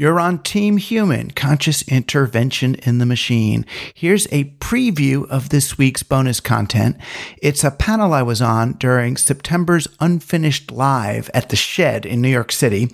You're on Team Human, Conscious Intervention in the Machine. Here's a preview of this week's bonus content. It's a panel I was on during September's Unfinished Live at the Shed in New York City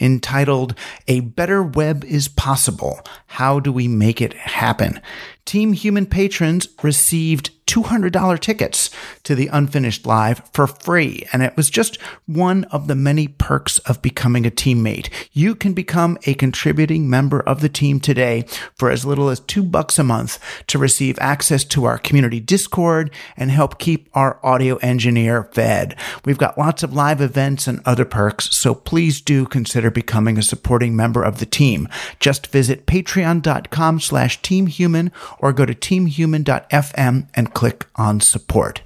entitled A Better Web is Possible. How do we make it happen? Team Human patrons received $200 tickets to the Unfinished Live for free. And it was just one of the many perks of becoming a teammate. You can become a contributing member of the team today for as little as two bucks a month to receive access to our community Discord and help keep our audio engineer fed. We've got lots of live events and other perks, so please do consider becoming a supporting member of the team. Just visit patreon.com slash teamhuman or go to teamhuman.fm and click on support.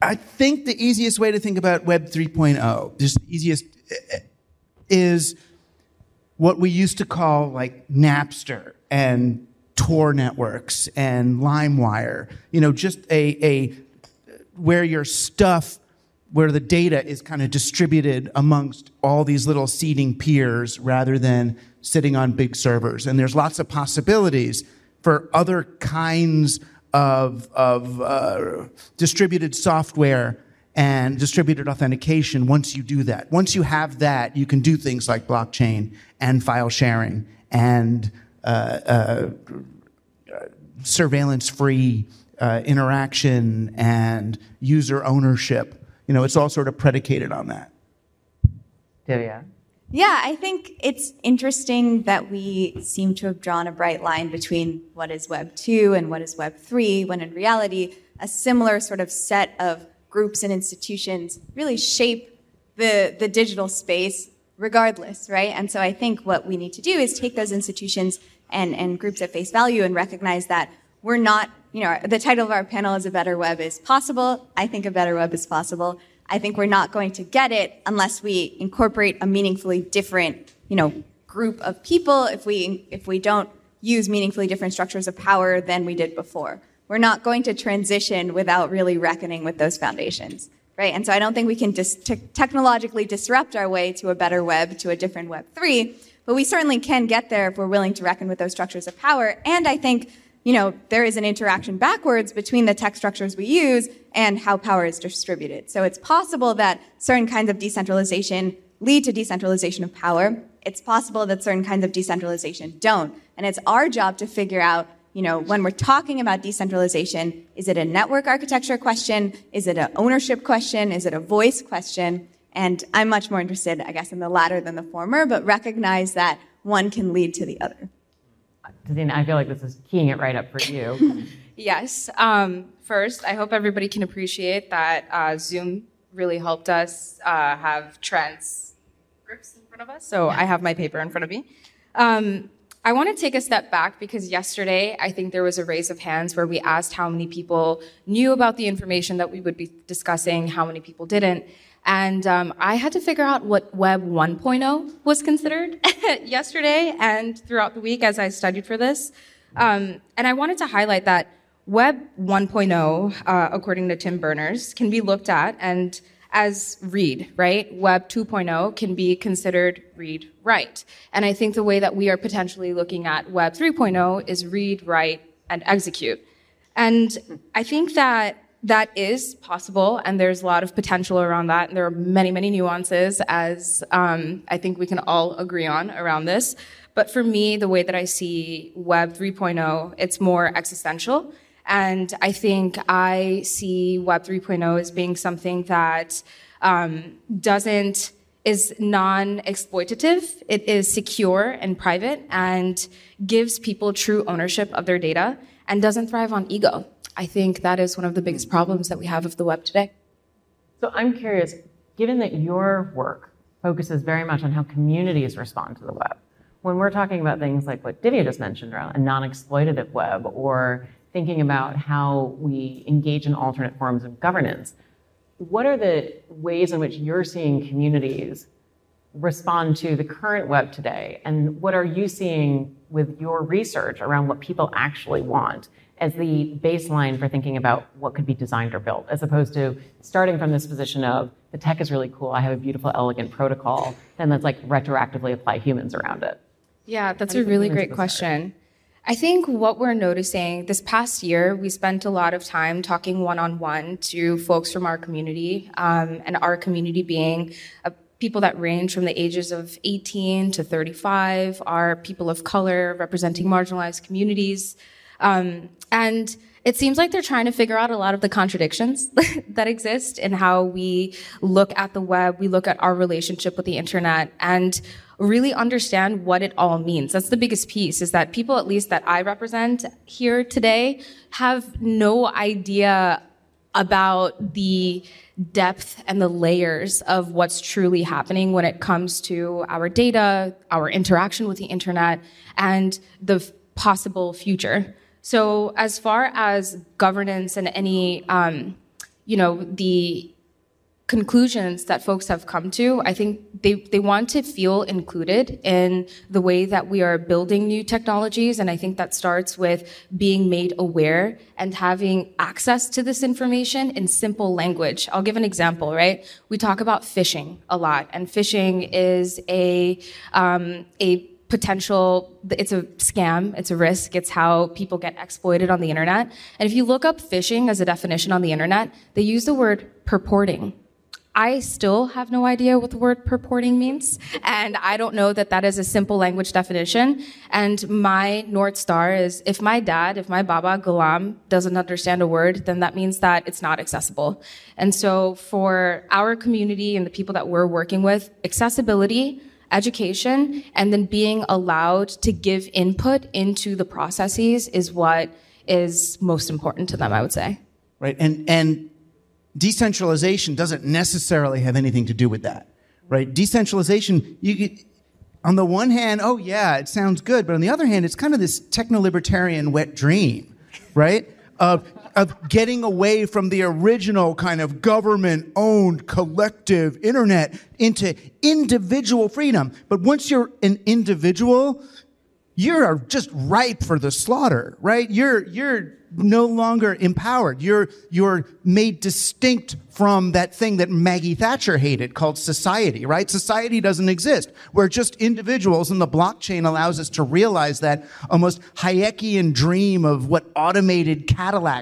I think the easiest way to think about Web 3.0, just the easiest, eh, is what we used to call like Napster and Tor networks and LimeWire. You know, just a, a where your stuff, where the data is kind of distributed amongst all these little seeding peers rather than sitting on big servers. And there's lots of possibilities for other kinds of, of uh, distributed software and distributed authentication once you do that. Once you have that, you can do things like blockchain and file sharing and uh, uh, surveillance free uh, interaction and user ownership. You know, it's all sort of predicated on that. Divya. Yeah, I think it's interesting that we seem to have drawn a bright line between what is Web 2 and what is Web 3, when in reality, a similar sort of set of groups and institutions really shape the, the digital space regardless, right? And so I think what we need to do is take those institutions and, and groups at face value and recognize that we're not, you know, the title of our panel is A Better Web is Possible. I think a better web is possible. I think we're not going to get it unless we incorporate a meaningfully different, you know, group of people. If we if we don't use meaningfully different structures of power than we did before, we're not going to transition without really reckoning with those foundations, right? And so I don't think we can dis- te- technologically disrupt our way to a better web, to a different Web three, but we certainly can get there if we're willing to reckon with those structures of power. And I think you know, there is an interaction backwards between the tech structures we use and how power is distributed. So it's possible that certain kinds of decentralization lead to decentralization of power. It's possible that certain kinds of decentralization don't. And it's our job to figure out, you know, when we're talking about decentralization, is it a network architecture question? Is it an ownership question? Is it a voice question? And I'm much more interested, I guess, in the latter than the former, but recognize that one can lead to the other. Tazin, I feel like this is keying it right up for you. yes. Um, first, I hope everybody can appreciate that uh, Zoom really helped us uh, have transcripts in front of us. So I have my paper in front of me. Um, I want to take a step back because yesterday I think there was a raise of hands where we asked how many people knew about the information that we would be discussing, how many people didn't. And um, I had to figure out what Web 1.0 was considered yesterday and throughout the week as I studied for this. Um, and I wanted to highlight that Web 1.0, uh, according to Tim Berners, can be looked at and as read, right? Web 2.0 can be considered read write. And I think the way that we are potentially looking at Web 3.0 is read, write, and execute. And I think that that is possible, and there's a lot of potential around that. And there are many, many nuances, as um, I think we can all agree on around this. But for me, the way that I see Web 3.0, it's more existential. And I think I see Web 3.0 as being something that um, doesn't is non-exploitative. It is secure and private and gives people true ownership of their data and doesn't thrive on ego. I think that is one of the biggest problems that we have of the web today. So I'm curious, given that your work focuses very much on how communities respond to the web, when we're talking about things like what Divya just mentioned around a non-exploitative web or thinking about how we engage in alternate forms of governance, what are the ways in which you're seeing communities respond to the current web today? And what are you seeing with your research around what people actually want? As the baseline for thinking about what could be designed or built, as opposed to starting from this position of the tech is really cool, I have a beautiful, elegant protocol, then let's like retroactively apply humans around it. Yeah, that's a really great question. I think what we're noticing this past year, we spent a lot of time talking one on one to folks from our community, um, and our community being a, people that range from the ages of 18 to 35, are people of color representing marginalized communities. Um, and it seems like they're trying to figure out a lot of the contradictions that exist in how we look at the web, we look at our relationship with the internet, and really understand what it all means. That's the biggest piece is that people, at least that I represent here today, have no idea about the depth and the layers of what's truly happening when it comes to our data, our interaction with the internet, and the possible future. So, as far as governance and any, um, you know, the conclusions that folks have come to, I think they, they want to feel included in the way that we are building new technologies. And I think that starts with being made aware and having access to this information in simple language. I'll give an example, right? We talk about phishing a lot, and phishing is a, um, a potential it's a scam it's a risk it's how people get exploited on the internet and if you look up phishing as a definition on the internet they use the word purporting I still have no idea what the word purporting means. And I don't know that that is a simple language definition. And my North Star is if my dad, if my Baba Ghulam doesn't understand a word, then that means that it's not accessible. And so for our community and the people that we're working with, accessibility, education, and then being allowed to give input into the processes is what is most important to them, I would say. Right. And, and decentralization doesn't necessarily have anything to do with that, right? Decentralization, you get, on the one hand, oh yeah, it sounds good, but on the other hand, it's kind of this techno-libertarian wet dream, right? Of, of getting away from the original kind of government owned collective internet into individual freedom. But once you're an individual, you're just ripe for the slaughter, right? You're, you're no longer empowered. You're, you're made distinct from that thing that Maggie Thatcher hated called society, right? Society doesn't exist. We're just individuals and the blockchain allows us to realize that almost Hayekian dream of what automated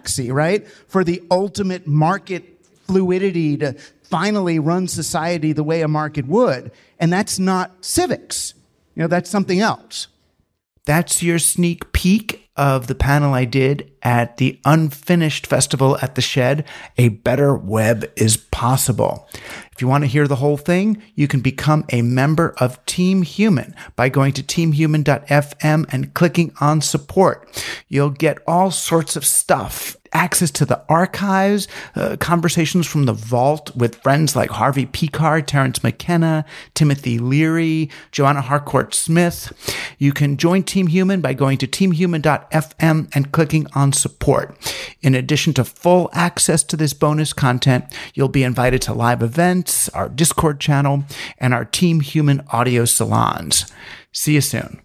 see, right? For the ultimate market fluidity to finally run society the way a market would. And that's not civics. You know, that's something else. That's your sneak peek of the panel I did at the Unfinished Festival at the Shed. A better web is possible. If you want to hear the whole thing, you can become a member of Team Human by going to teamhuman.fm and clicking on support. You'll get all sorts of stuff access to the archives, uh, conversations from the vault with friends like Harvey Pekar, Terence McKenna, Timothy Leary, Joanna Harcourt Smith. You can join Team Human by going to teamhuman.fm and clicking on support. In addition to full access to this bonus content, you'll be invited to live events, our Discord channel, and our Team Human audio salons. See you soon.